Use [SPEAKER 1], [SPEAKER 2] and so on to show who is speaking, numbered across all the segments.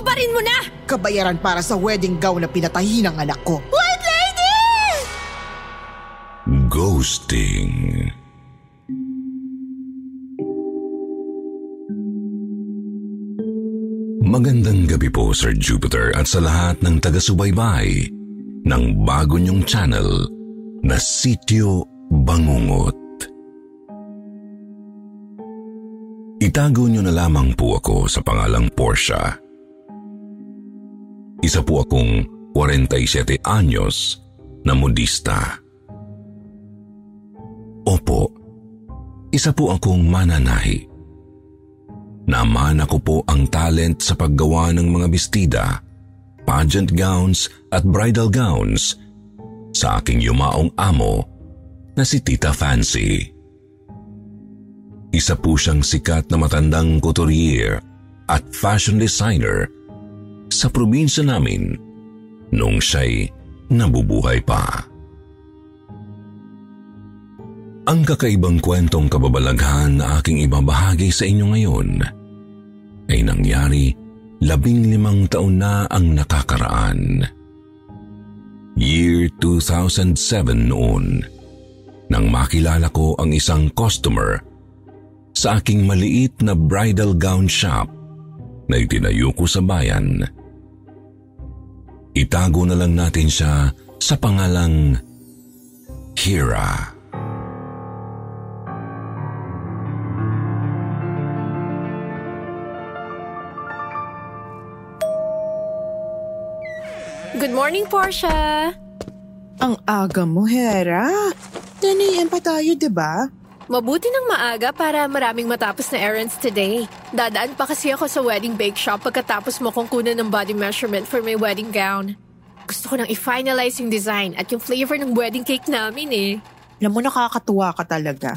[SPEAKER 1] Hubarin mo na!
[SPEAKER 2] Kabayaran para sa wedding gown na pinatahi ng anak ko.
[SPEAKER 1] White Lady!
[SPEAKER 3] Ghosting. Magandang gabi po Sir Jupiter at sa lahat ng taga-subaybay ng bago niyong channel na Sityo Bangungot. Itago niyo na lamang po ako sa pangalang Portia. Isa po akong 47 anyos na modista. Opo, isa po akong mananahi. Namana ko po ang talent sa paggawa ng mga bestida, pageant gowns at bridal gowns sa aking yumaong amo na si Tita Fancy. Isa po siyang sikat na matandang couturier at fashion designer sa probinsya namin noong siya'y nabubuhay pa. Ang kakaibang kwentong kababalaghan na aking ibabahagi sa inyo ngayon ay nangyari labing limang taon na ang nakakaraan. Year 2007 noon, nang makilala ko ang isang customer sa aking maliit na bridal gown shop na itinayo ko sa bayan. Itago na lang natin siya sa pangalang Hira.
[SPEAKER 1] Good morning, Portia!
[SPEAKER 2] Ang aga mo, Hera. 10 a.m. pa tayo, di ba?
[SPEAKER 1] Mabuti ng maaga para maraming matapos na errands today. Dadaan pa kasi ako sa wedding bake shop pagkatapos mo kong kunan ng body measurement for my wedding gown. Gusto ko nang i-finalize yung design at yung flavor ng wedding cake namin eh.
[SPEAKER 2] Alam mo, nakakatuwa ka talaga.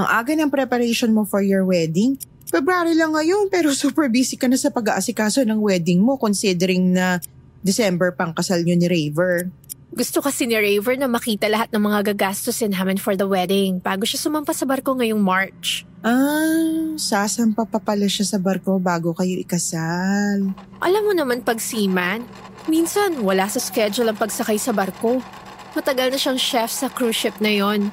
[SPEAKER 2] Ang aga ng preparation mo for your wedding. February lang ngayon pero super busy ka na sa pag-aasikaso ng wedding mo considering na December pang kasal nyo ni Raver.
[SPEAKER 1] Gusto kasi ni Raver na makita lahat ng mga gagastusin namin for the wedding bago siya sumampa sa barko ngayong March.
[SPEAKER 2] Ah, sasampa pa pala siya sa barko bago kayo ikasal.
[SPEAKER 1] Alam mo naman pag seaman, minsan wala sa schedule ang pagsakay sa barko. Matagal na siyang chef sa cruise ship na yon.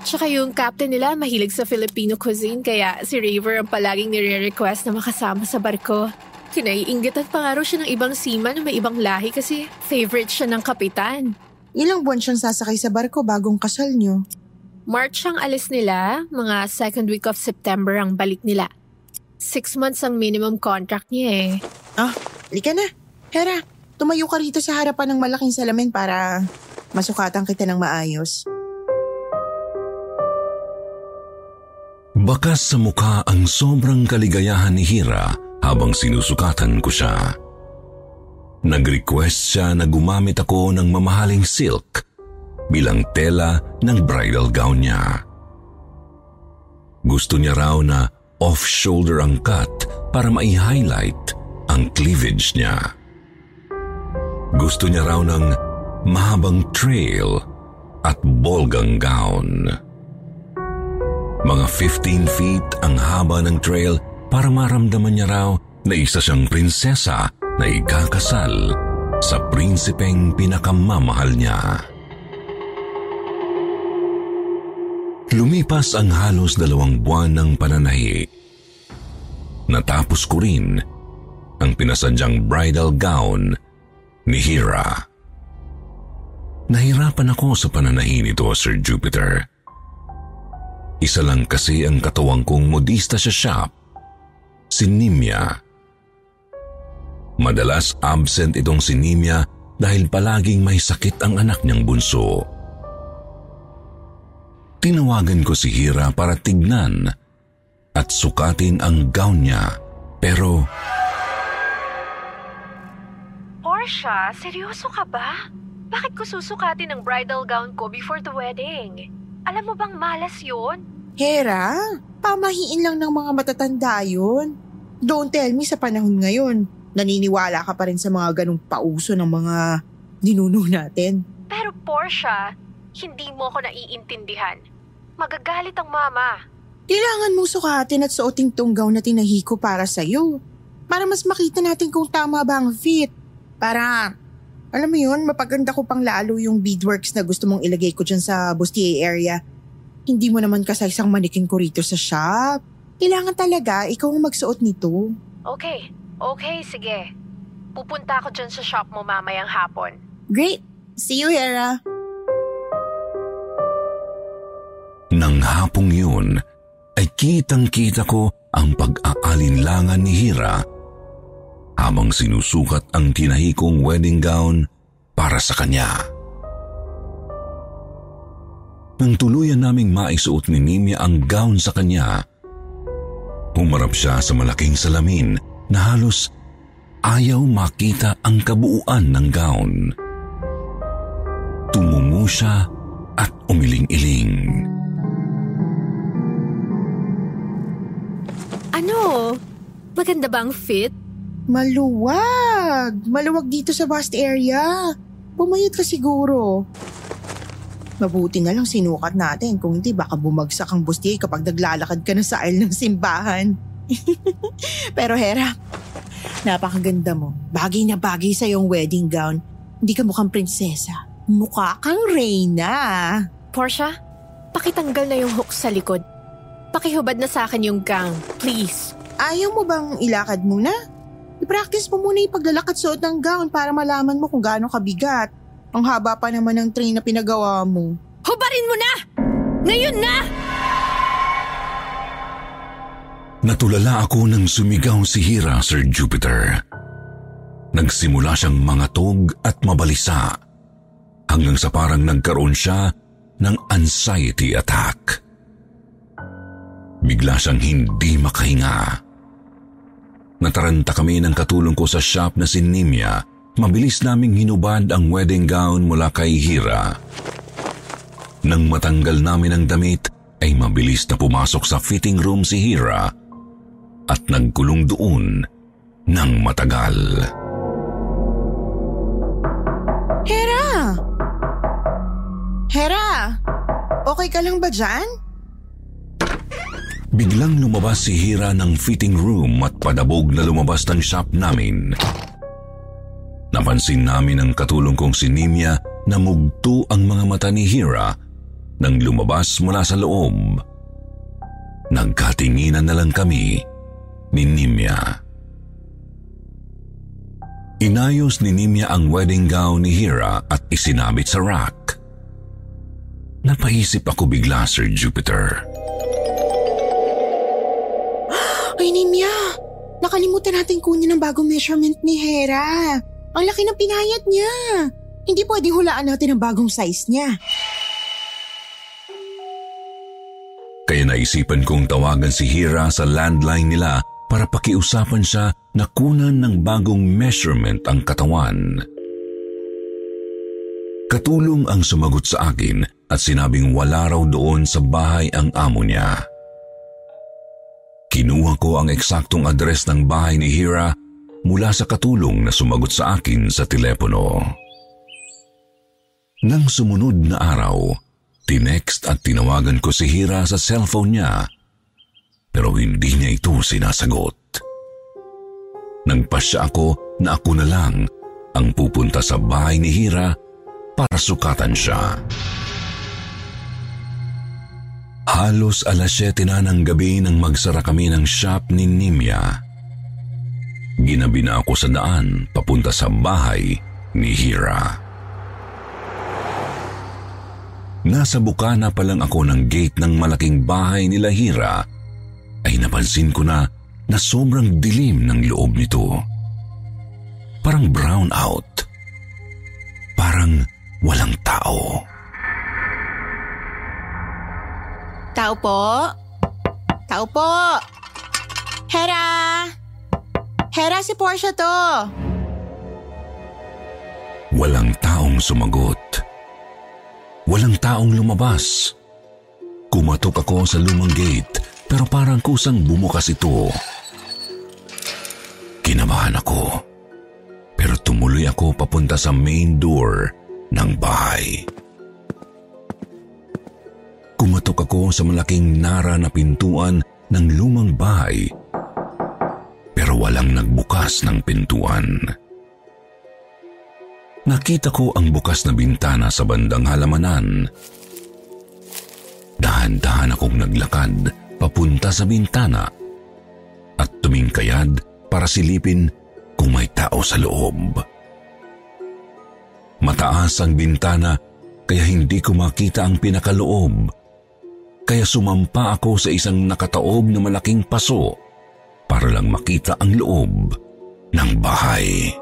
[SPEAKER 1] Tsaka yung captain nila mahilig sa Filipino cuisine kaya si Raver ang palaging nire-request na makasama sa barko. Kinaiinggitan pa nga raw siya ng ibang seaman na may ibang lahi kasi favorite siya ng kapitan.
[SPEAKER 2] Ilang buwan siyang sasakay sa barko bagong kasal nyo?
[SPEAKER 1] March ang alis nila, mga second week of September ang balik nila. Six months ang minimum contract niya eh.
[SPEAKER 2] Ah, lika na. Hera, tumayo ka rito sa harapan ng malaking salamin para masukatan kita ng maayos.
[SPEAKER 3] Bakas sa mukha ang sobrang kaligayahan ni Hira habang sinusukatan ko siya. Nag-request siya na gumamit ako ng mamahaling silk bilang tela ng bridal gown niya. Gusto niya raw na off-shoulder ang cut para mai-highlight ang cleavage niya. Gusto niya raw ng mahabang trail at bolgang gown. Mga 15 feet ang haba ng trail para maramdaman niya raw na isa siyang prinsesa na ikakasal sa prinsipeng pinakamamahal niya. Lumipas ang halos dalawang buwan ng pananahi. Natapos ko rin ang pinasadyang bridal gown ni Hira. Nahirapan ako sa pananahi nito, Sir Jupiter. Isa lang kasi ang katuwang kong modista sa shop, si Nimya. Madalas absent itong si Nimya dahil palaging may sakit ang anak niyang bunso. Tinawagan ko si Hira para tignan at sukatin ang gown niya pero
[SPEAKER 1] Portia, seryoso ka ba? Bakit ko susukatin ang bridal gown ko before the wedding? Alam mo bang malas yun?
[SPEAKER 2] Hera, pamahiin lang ng mga matatanda yun. Don't tell me sa panahon ngayon, naniniwala ka pa rin sa mga ganong pauso ng mga ninuno natin.
[SPEAKER 1] Pero Portia, hindi mo ako naiintindihan. Magagalit ang mama.
[SPEAKER 2] Kailangan mong sukatin at suoting tong gown na tinahiko para sa'yo. Para mas makita natin kung tama ba ang fit. Para, alam mo yun, mapaganda ko pang lalo yung beadworks na gusto mong ilagay ko dyan sa bustier area. Hindi mo naman kasaysang manikin ko rito sa shop. Kailangan talaga ikaw ang magsuot nito.
[SPEAKER 1] Okay, okay, sige. Pupunta ako dyan sa shop mo mamayang hapon.
[SPEAKER 2] Great! See you, Hera!
[SPEAKER 3] Nang hapong yun, ay kitang-kita ko ang pag-aalinlangan ni Hira habang sinusukat ang tinahikong wedding gown para sa kanya. Nang tuluyan naming maisuot ni Nimia ang gown sa kanya, humarap siya sa malaking salamin na halos ayaw makita ang kabuuan ng gown. Tumungo siya at umiling-iling.
[SPEAKER 1] Ano? Maganda ba ang fit?
[SPEAKER 2] Maluwag! Maluwag dito sa vast area. Pumayat ka siguro. Mabuti na lang sinukat natin kung hindi baka bumagsak ang bustier kapag naglalakad ka na sa aisle ng simbahan. Pero Hera, napakaganda mo. Bagay na bagay sa iyong wedding gown. Hindi ka mukhang prinsesa. Mukha kang reyna.
[SPEAKER 1] Portia, pakitanggal na yung hook sa likod. Pakihubad na sa akin yung gown, please.
[SPEAKER 2] Ayaw mo bang ilakad muna? I-practice mo muna yung paglalakad suot ng gown para malaman mo kung gaano kabigat. Ang haba pa naman ng train na pinagawa mo.
[SPEAKER 1] Hubarin mo na! Ngayon na!
[SPEAKER 3] Natulala ako nang sumigaw si Hira, Sir Jupiter. Nagsimula siyang mangatog at mabalisa hanggang sa parang nagkaroon siya ng anxiety attack. Bigla siyang hindi makahinga. Nataranta kami ng katulong ko sa shop na si Nimia. Mabilis naming hinubad ang wedding gown mula kay Hira. Nang matanggal namin ang damit, ay mabilis na pumasok sa fitting room si Hira at nagkulong doon ng matagal.
[SPEAKER 2] Hera! Hera! Okay ka lang ba dyan?
[SPEAKER 3] Biglang lumabas si Hira ng fitting room at padabog na lumabas ng shop namin. Napansin namin ang katulong kong si Nimia na mugto ang mga mata ni Hira nang lumabas mula sa loob. Nagkatinginan na lang kami ni Nimia. Inayos ni Nimia ang wedding gown ni Hira at isinabit sa rack. Napaisip ako bigla, Sir Jupiter.
[SPEAKER 2] Ay, Nimya! Nakalimutan natin kunin ang bagong measurement ni Hera. Ang laki ng pinayat niya. Hindi pwedeng hulaan natin ang bagong size niya.
[SPEAKER 3] Kaya naisipan kong tawagan si Hira sa landline nila para pakiusapan siya na kunan ng bagong measurement ang katawan. Katulong ang sumagot sa akin at sinabing wala raw doon sa bahay ang amo niya. Kinuha ko ang eksaktong address ng bahay ni Hira mula sa katulong na sumagot sa akin sa telepono. Nang sumunod na araw, tinext at tinawagan ko si Hira sa cellphone niya pero hindi niya ito sinasagot. Nagpasya ako na ako na lang ang pupunta sa bahay ni Hira para sukatan siya. Halos alas 7 na ng gabi nang magsara kami ng shop ni Nimya. Ginabi na ako sa daan papunta sa bahay ni Hira. Nasa bukana pa lang ako ng gate ng malaking bahay nila Hira ay napansin ko na na sobrang dilim ng loob nito. Parang brown out. Parang walang tao.
[SPEAKER 2] Tao po? Tao po? Hera! Hera, si Portia to.
[SPEAKER 3] Walang taong sumagot. Walang taong lumabas. Kumatok ako sa lumang gate pero parang kusang bumukas ito. Kinabahan ako. Pero tumuloy ako papunta sa main door ng bahay. Kumatok ako sa malaking nara na pintuan ng lumang bahay pero walang nagbukas ng pintuan. Nakita ko ang bukas na bintana sa bandang halamanan. Dahan-dahan akong naglakad papunta sa bintana at tumingkayad para silipin kung may tao sa loob. Mataas ang bintana kaya hindi ko makita ang pinakaloob. Kaya sumampa ako sa isang nakataob na malaking paso para lang makita ang loob ng bahay.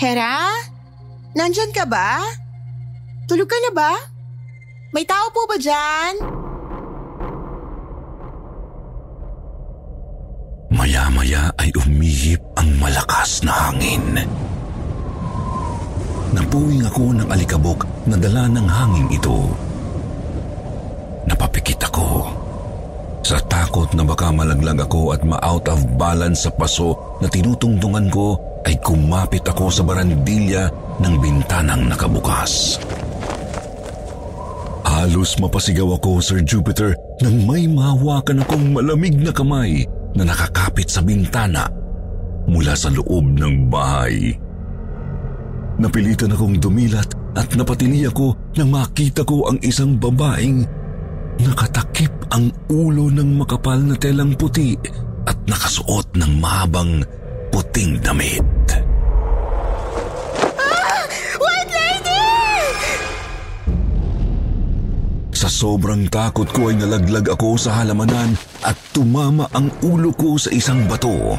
[SPEAKER 2] Hera? Nandyan ka ba? Tulog ka na ba? May tao po ba dyan?
[SPEAKER 3] Maya-maya ay umihip ang malakas na hangin. Napuwing ako ng alikabok na dala ng hangin ito. Napapikit ako. Sa takot na baka malaglag ako at ma-out of balance sa paso na tinutungtungan ko ay kumapit ako sa barandilya ng bintanang nakabukas. Halos mapasigaw ako, Sir Jupiter, nang may mahawakan akong malamig na kamay na nakakapit sa bintana mula sa loob ng bahay. Napilitan akong dumilat at napatili ako nang makita ko ang isang babaeng nakatakip ang ulo ng makapal na telang puti at nakasuot ng mahabang puting damit.
[SPEAKER 2] Ah! White lady!
[SPEAKER 3] Sa sobrang takot ko ay nalaglag ako sa halamanan at tumama ang ulo ko sa isang bato.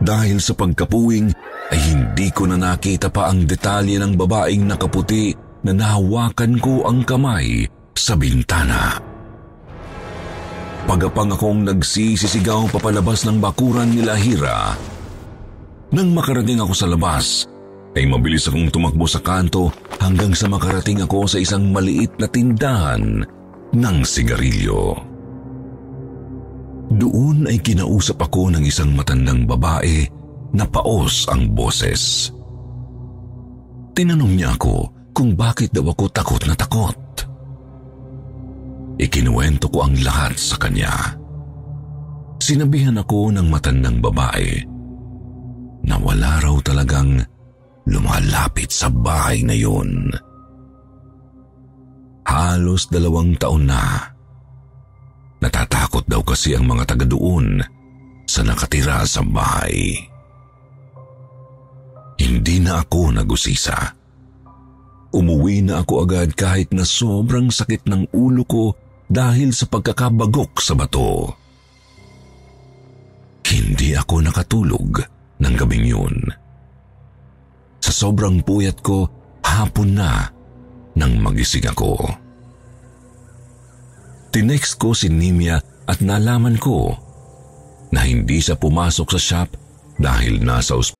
[SPEAKER 3] Dahil sa pagkapuwing ay hindi ko na nakita pa ang detalye ng babaeng nakaputi na nahawakan ko ang kamay sa bintana. Pagapang akong nagsisisigaw papalabas ng bakuran nila Hira. Nang makarating ako sa labas, ay mabilis akong tumakbo sa kanto hanggang sa makarating ako sa isang maliit na tindahan ng sigarilyo. Doon ay kinausap ako ng isang matandang babae na paos ang boses. Tinanong niya ako kung bakit daw ako takot na takot. Ikinuwento ko ang lahat sa kanya. Sinabihan ako ng matandang babae na wala raw talagang lumalapit sa bahay na yun. Halos dalawang taon na. Natatakot daw kasi ang mga taga doon sa nakatira sa bahay. Hindi na ako nagusisa. Umuwi na ako agad kahit na sobrang sakit ng ulo ko dahil sa pagkakabagok sa bato. Hindi ako nakatulog ng gabing yun. Sa sobrang puyat ko, hapon na nang magising ako. Tinext ko si Nimia at nalaman ko na hindi siya pumasok sa shop dahil nasa ospital.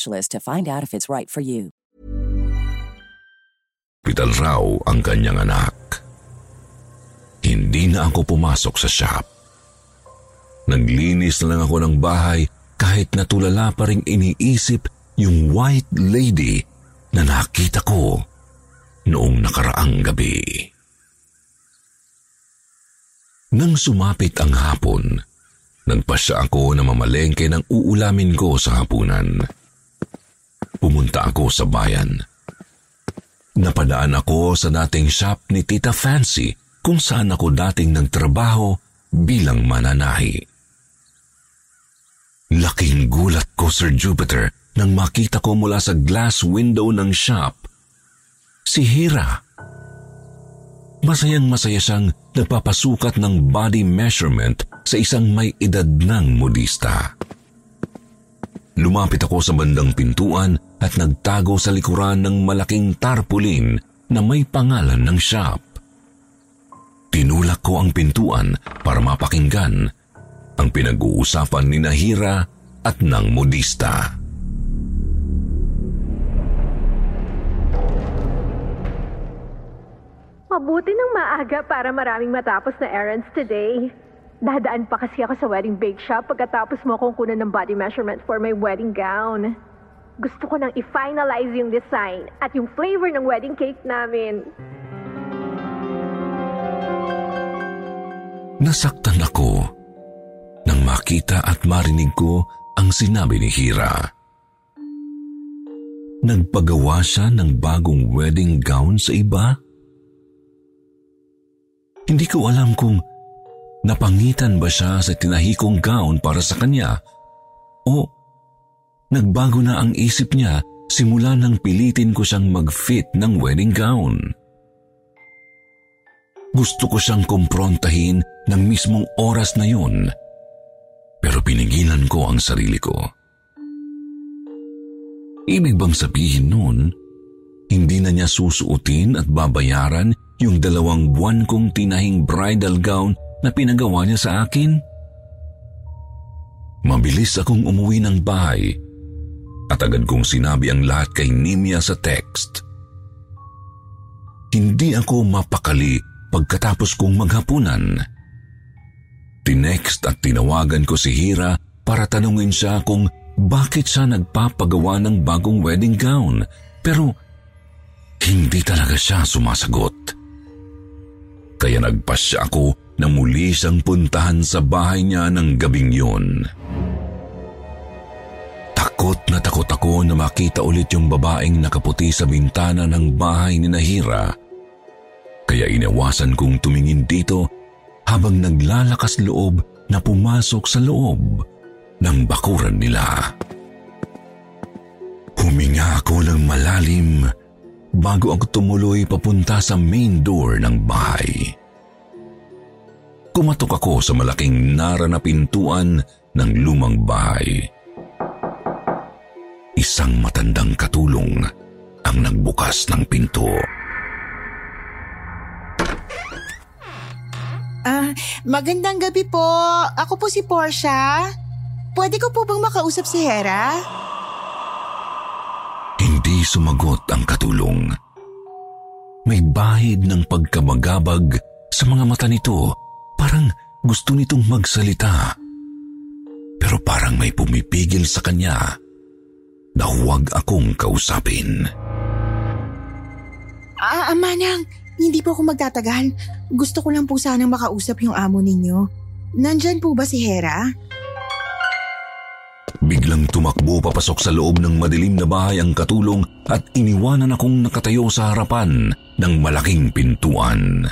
[SPEAKER 4] to find out if it's right for you.
[SPEAKER 3] Hospital raw ang kanyang anak. Hindi na ako pumasok sa shop. Naglinis na lang ako ng bahay kahit natulala pa rin iniisip yung white lady na nakita ko noong nakaraang gabi. Nang sumapit ang hapon, nagpasya ako na mamalengke ng uulamin ko sa hapunan. Pumunta ako sa bayan. Napadaan ako sa dating shop ni Tita Fancy kung saan ako dating nagtrabaho bilang mananahi. Laking gulat ko, Sir Jupiter, nang makita ko mula sa glass window ng shop si Hira. Masayang masaya siyang nagpapasukat ng body measurement sa isang may edad ng modista. Lumapit ako sa bandang pintuan at nagtago sa likuran ng malaking tarpaulin na may pangalan ng shop. Tinulak ko ang pintuan para mapakinggan ang pinag-uusapan ni Nahira at ng modista.
[SPEAKER 1] Mabuti ng maaga para maraming matapos na errands today. Dadaan pa kasi ako sa wedding bake shop pagkatapos mo akong kunan ng body measurement for my wedding gown. Gusto ko nang i-finalize yung design at yung flavor ng wedding cake namin.
[SPEAKER 3] Nasaktan ako nang makita at marinig ko ang sinabi ni Hira. Nagpagawa siya ng bagong wedding gown sa iba? Hindi ko alam kung napangitan ba siya sa tinahikong gown para sa kanya o nagbago na ang isip niya simula nang pilitin ko siyang mag-fit ng wedding gown. Gusto ko siyang kumprontahin ng mismong oras na yun, pero pinigilan ko ang sarili ko. Ibig bang sabihin nun, hindi na niya susuotin at babayaran yung dalawang buwan kong tinahing bridal gown na pinagawa niya sa akin? Mabilis akong umuwi ng bahay at agad kong sinabi ang lahat kay Nimia sa text. Hindi ako mapakali pagkatapos kong maghapunan. Tinext at tinawagan ko si Hira para tanungin siya kung bakit siya nagpapagawa ng bagong wedding gown pero hindi talaga siya sumasagot. Kaya nagpasya ako na muli siyang puntahan sa bahay niya ng gabing yun. Takot na takot ako na makita ulit yung babaeng nakaputi sa bintana ng bahay ni Nahira. Kaya inawasan kong tumingin dito habang naglalakas loob na pumasok sa loob ng bakuran nila. Huminga ako ng malalim bago ako tumuloy papunta sa main door ng bahay. Kumatok ako sa malaking nara na pintuan ng lumang bahay. Isang matandang katulong ang nagbukas ng pinto.
[SPEAKER 2] Ah, magandang gabi po. Ako po si Portia. Pwede ko po bang makausap si Hera?
[SPEAKER 3] Hindi sumagot ang katulong. May bahid ng pagkamagabag sa mga mata nito. Parang gusto nitong magsalita. Pero parang may pumipigil sa kanya na huwag akong kausapin.
[SPEAKER 2] Ah, Amanang, hindi po ako magtatagal. Gusto ko lang po sanang makausap yung amo ninyo. Nandyan po ba si Hera?
[SPEAKER 3] Biglang tumakbo papasok sa loob ng madilim na bahay ang katulong at iniwanan akong nakatayo sa harapan ng malaking pintuan.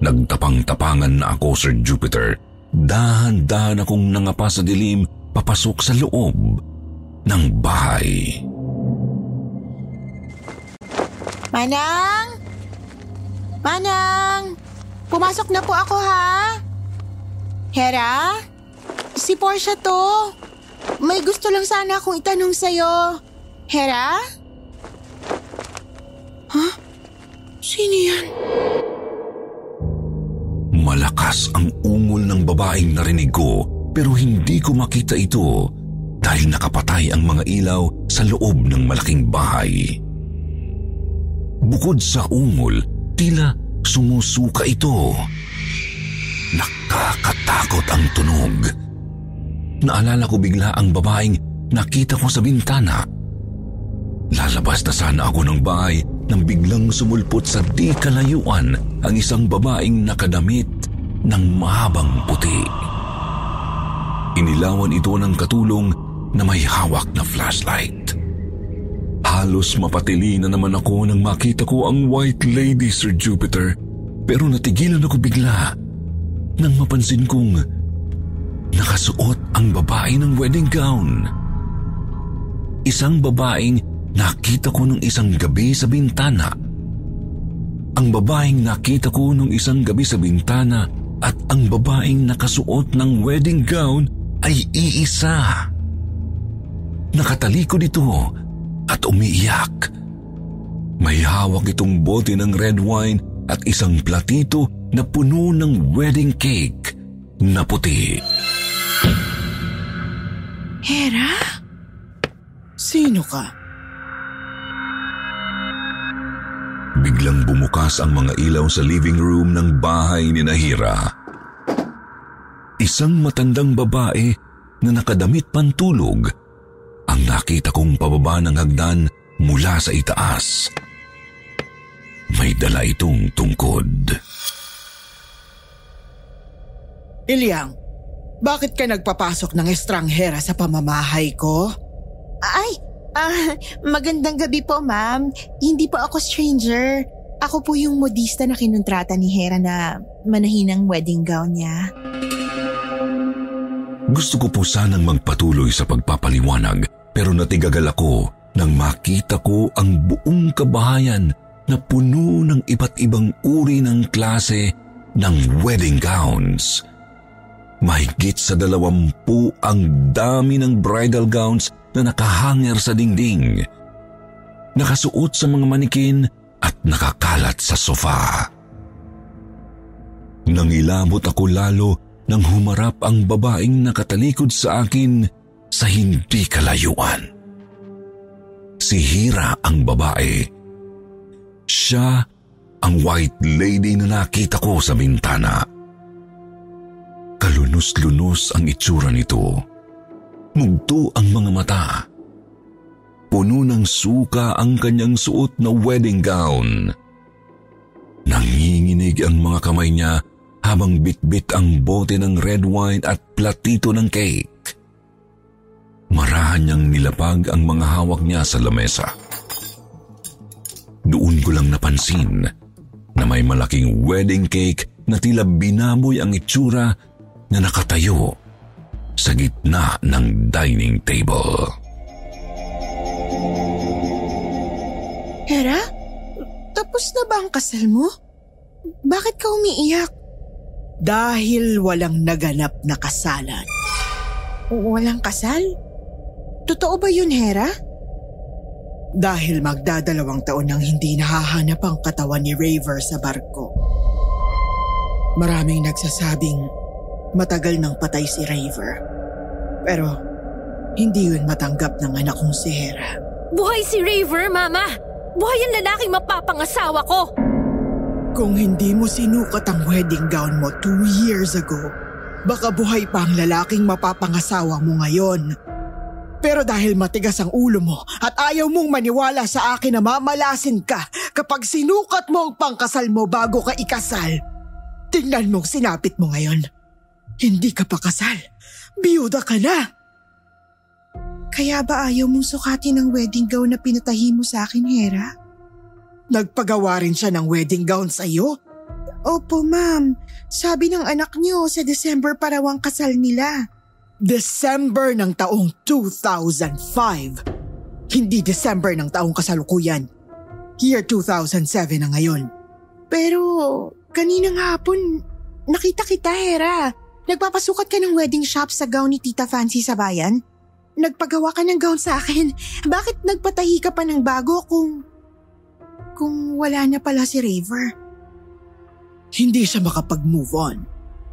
[SPEAKER 3] Nagtapang-tapangan na ako, Sir Jupiter. Dahan-dahan akong nangapa sa dilim papasok sa loob ng bahay.
[SPEAKER 2] Manang! Manang! Pumasok na po ako ha? Hera? Si Portia to. May gusto lang sana akong itanong sa'yo. Hera? Huh? Sino yan?
[SPEAKER 3] Malakas ang ungol ng babaeng narinig ko pero hindi ko makita ito dahil nakapatay ang mga ilaw sa loob ng malaking bahay. Bukod sa ungol, tila sumusuka ito. Nakakatakot ang tunog. Naalala ko bigla ang babaeng nakita ko sa bintana. Lalabas na sana ako ng bahay nang biglang sumulpot sa di kalayuan ang isang babaeng nakadamit ng mahabang puti. Inilawan ito ng katulong na may hawak na flashlight. Halos mapatili na naman ako nang makita ko ang White Lady, Sir Jupiter, pero natigilan ako bigla nang mapansin kong nakasuot ang babae ng wedding gown. Isang babaeng nakita ko nung isang gabi sa bintana. Ang babaeng nakita ko nung isang gabi sa bintana at ang babaeng nakasuot ng wedding gown ay iisa. Nakatalikod ito at umiiyak. May hawak itong bote ng red wine at isang platito na puno ng wedding cake na puti.
[SPEAKER 2] Hera? Sino ka?
[SPEAKER 3] Biglang bumukas ang mga ilaw sa living room ng bahay ni Nahira. Isang matandang babae na nakadamit pantulog ang nakita kong pababa ng hagdan mula sa itaas. May dala itong tungkod.
[SPEAKER 2] Ilyang, bakit ka nagpapasok ng estranghera sa pamamahay ko? Ay, ah, magandang gabi po ma'am. Hindi po ako stranger. Ako po yung modista na kinontrata ni Hera na manahin ang wedding gown niya.
[SPEAKER 3] Gusto ko po sanang magpatuloy sa pagpapaliwanag pero natigagal ako nang makita ko ang buong kabahayan na puno ng iba't ibang uri ng klase ng wedding gowns. Mahigit sa dalawampu ang dami ng bridal gowns na nakahanger sa dingding. Nakasuot sa mga manikin at nakakalat sa sofa. Nangilabot ako lalo nang humarap ang babaeng nakatalikod sa akin sa hindi kalayuan. Si Hira ang babae. Siya ang white lady na nakita ko sa bintana. Kalunos-lunos ang itsura nito. Mugto ang mga mata. Puno ng suka ang kanyang suot na wedding gown. Nanginginig ang mga kamay niya habang bitbit ang bote ng red wine at platito ng cake. Marahan niyang nilapag ang mga hawak niya sa lamesa. Doon ko lang napansin na may malaking wedding cake na tila binaboy ang itsura na nakatayo sa gitna ng dining table.
[SPEAKER 2] Hera? Tapos na ba ang kasal mo? Bakit ka umiiyak? Dahil walang naganap na kasalan. Walang kasal? Totoo ba yun, Hera? Dahil magdadalawang taon nang hindi nahahanap ang katawan ni Raver sa barko. Maraming nagsasabing matagal nang patay si Raver. Pero hindi yun matanggap ng anak kong si Hera.
[SPEAKER 1] Buhay si Raver, Mama! Buhay ang lalaking mapapangasawa ko!
[SPEAKER 2] Kung hindi mo sinukat ang wedding gown mo two years ago, baka buhay pa ang lalaking mapapangasawa mo ngayon. Pero dahil matigas ang ulo mo at ayaw mong maniwala sa akin na mamalasin ka kapag sinukat mo ang pangkasal mo bago ka ikasal, tingnan mong sinapit mo ngayon. Hindi ka pa kasal. Biyuda ka na. Kaya ba ayaw mong sukatin ang wedding gown na pinatahi mo sa akin, Hera? Nagpagawa rin siya ng wedding gown sa iyo? Opo, ma'am. Sabi ng anak niyo sa December pa raw ang kasal nila. December ng taong 2005. Hindi December ng taong kasalukuyan. Year 2007 na ngayon. Pero kaninang hapon, nakita kita Hera. Nagpapasukat ka ng wedding shop sa gown ni Tita Fancy sa bayan? Nagpagawa ka ng gown sa akin. Bakit nagpatahi ka pa ng bago kung... kung wala na pala si Raver? Hindi siya makapag-move on.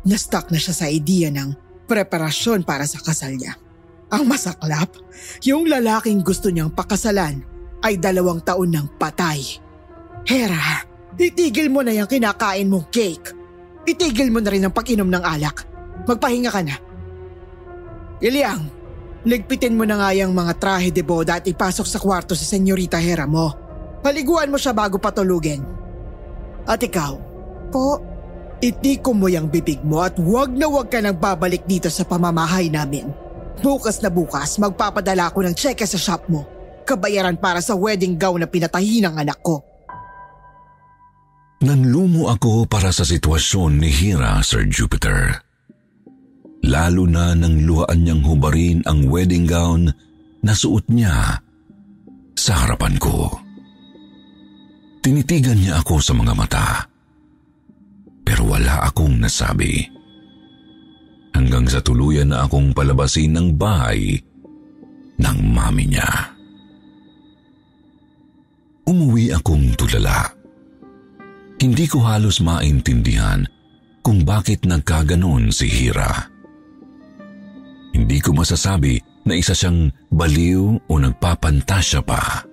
[SPEAKER 2] Na-stuck na siya sa idea ng preparasyon para sa kasal niya. Ang masaklap, yung lalaking gusto niyang pakasalan ay dalawang taon ng patay. Hera, itigil mo na yung kinakain mong cake. Itigil mo na rin ang pag-inom ng alak. Magpahinga ka na. Iliang, ligpitin mo na nga yung mga trahe de boda at ipasok sa kwarto sa senyorita Hera mo. Paliguan mo siya bago patulugin. At ikaw, po, itiko mo yung bibig mo at huwag na huwag ka nang babalik dito sa pamamahay namin. Bukas na bukas, magpapadala ako ng cheque sa shop mo. Kabayaran para sa wedding gown na pinatahi ng anak ko.
[SPEAKER 3] Nanlumo ako para sa sitwasyon ni Hira, Sir Jupiter. Lalo na nang luhaan niyang hubarin ang wedding gown na suot niya sa harapan ko. Tinitigan niya ako sa mga mata. Pero wala akong nasabi. Hanggang sa tuluyan na akong palabasin ng bahay ng mami niya. Umuwi akong tulala. Hindi ko halos maintindihan kung bakit nagkaganon si Hira. Hindi ko masasabi na isa siyang baliw o nagpapantasya pa.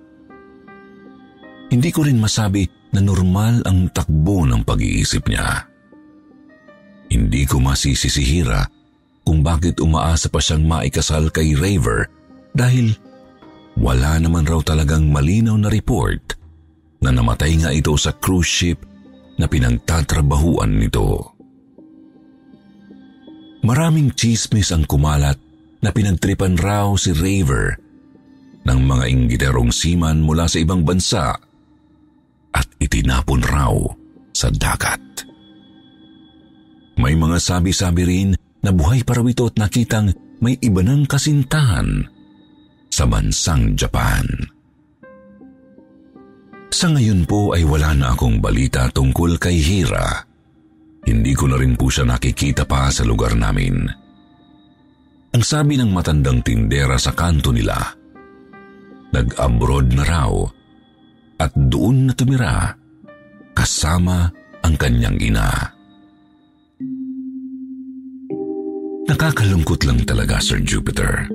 [SPEAKER 3] Hindi ko rin masabi na normal ang takbo ng pag-iisip niya. Hindi ko masisi kung bakit umaasa pa siyang maikasal kay Raver dahil wala naman raw talagang malinaw na report na namatay nga ito sa cruise ship na pinagtatrabahuan nito. Maraming chismis ang kumalat na pinagtripan raw si Raver ng mga inggiterong seaman mula sa ibang bansa at itinapon raw sa dagat. May mga sabi-sabi rin na buhay pa raw ito at nakitang may iba ng kasintahan sa bansang Japan. Sa ngayon po ay wala na akong balita tungkol kay Hira. Hindi ko na rin po siya nakikita pa sa lugar namin. Ang sabi ng matandang tindera sa kanto nila, nag-abroad na raw at doon na tumira kasama ang kanyang ina. Nakakalungkot lang talaga, Sir Jupiter.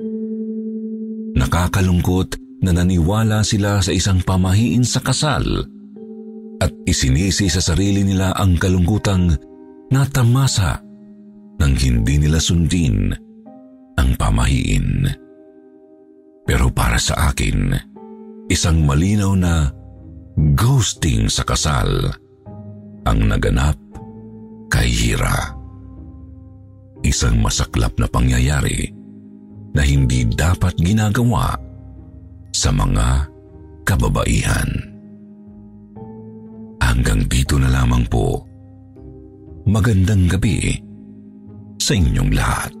[SPEAKER 3] Nakakalungkot na naniwala sila sa isang pamahiin sa kasal at isinisi sa sarili nila ang kalungkutang natamasa nang hindi nila sundin ang pamahiin. Pero para sa akin, isang malinaw na ghosting sa kasal ang naganap kay Hira. Isang masaklap na pangyayari na hindi dapat ginagawa sa mga kababaihan. Hanggang dito na lamang po Magandang gabi sa inyong lahat.